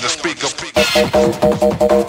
the speaker.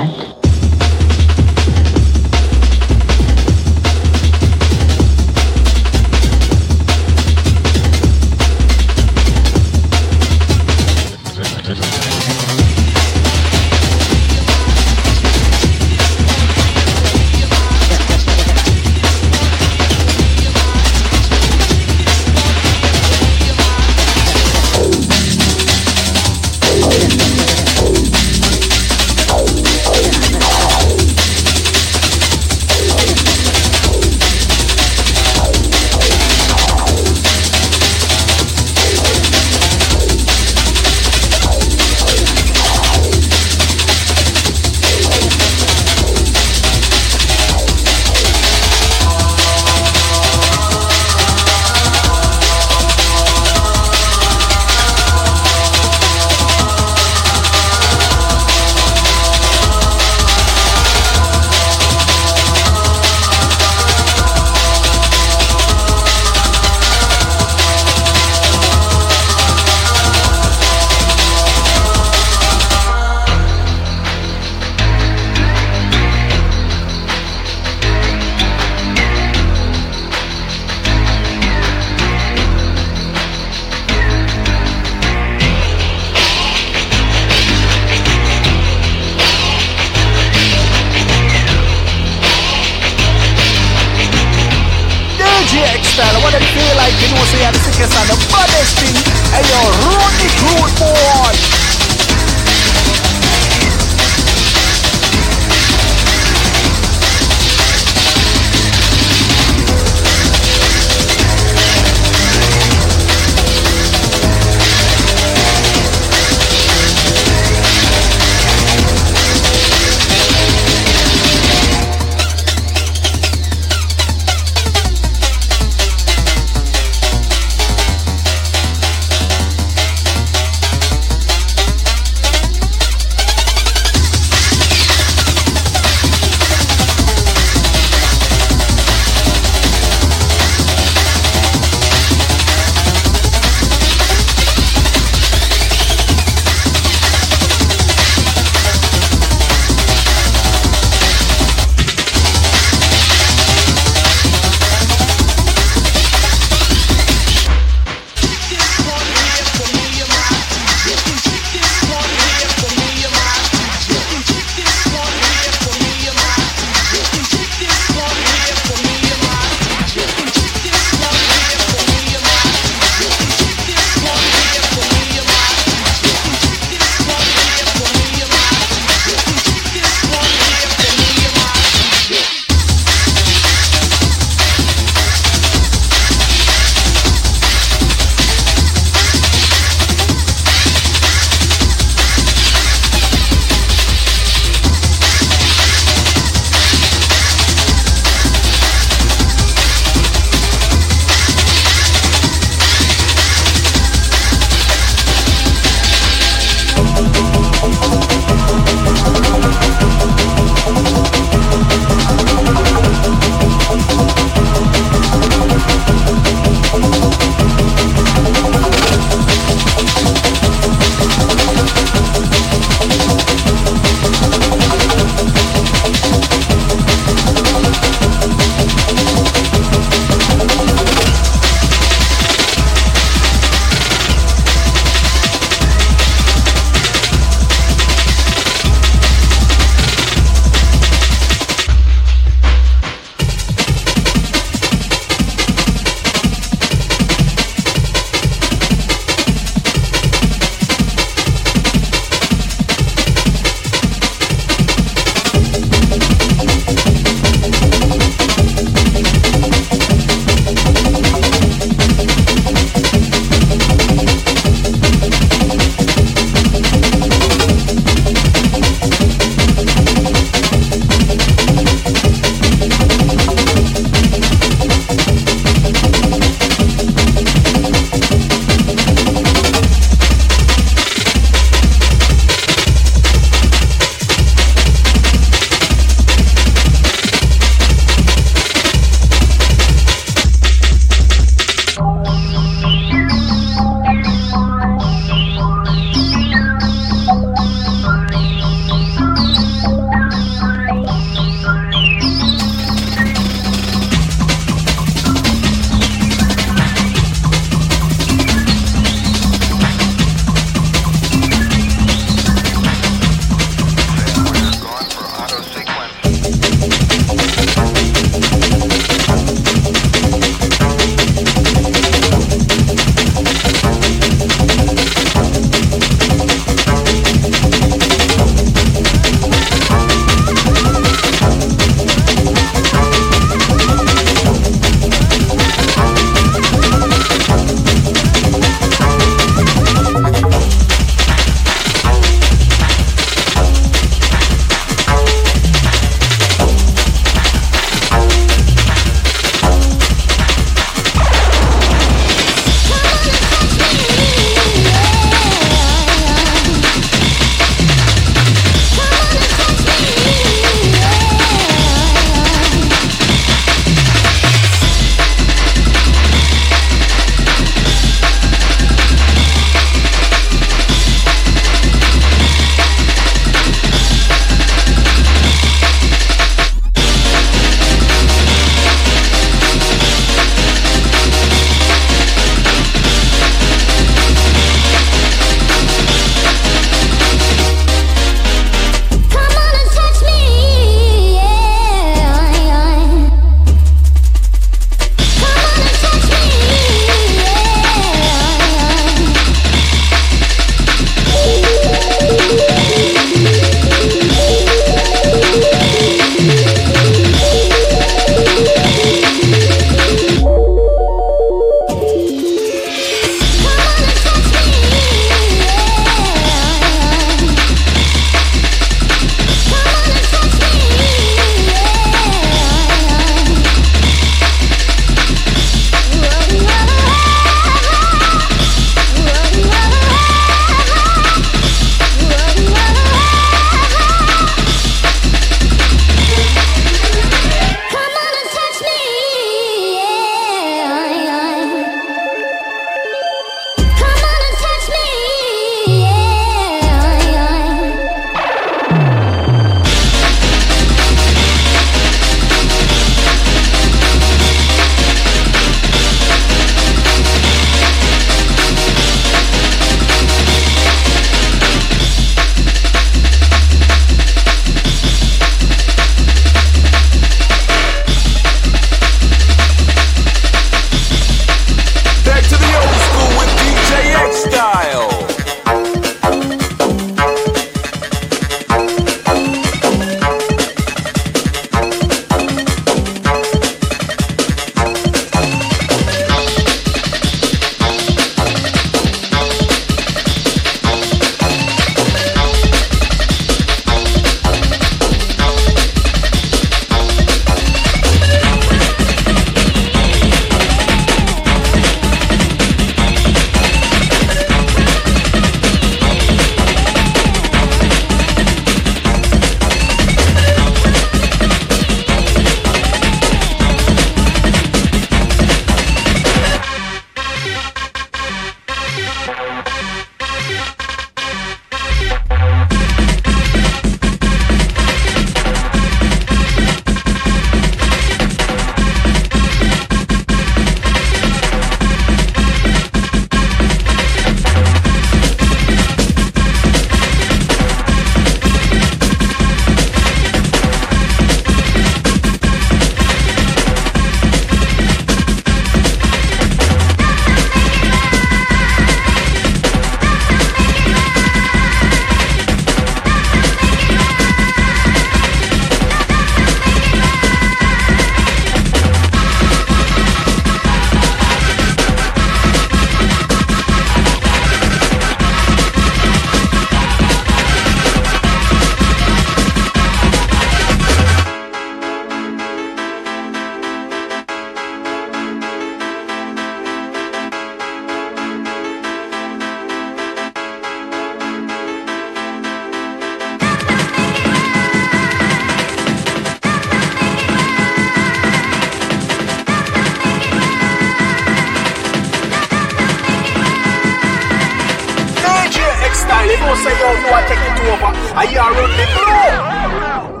Know, say, yo, want to take it over. Are you around the globe?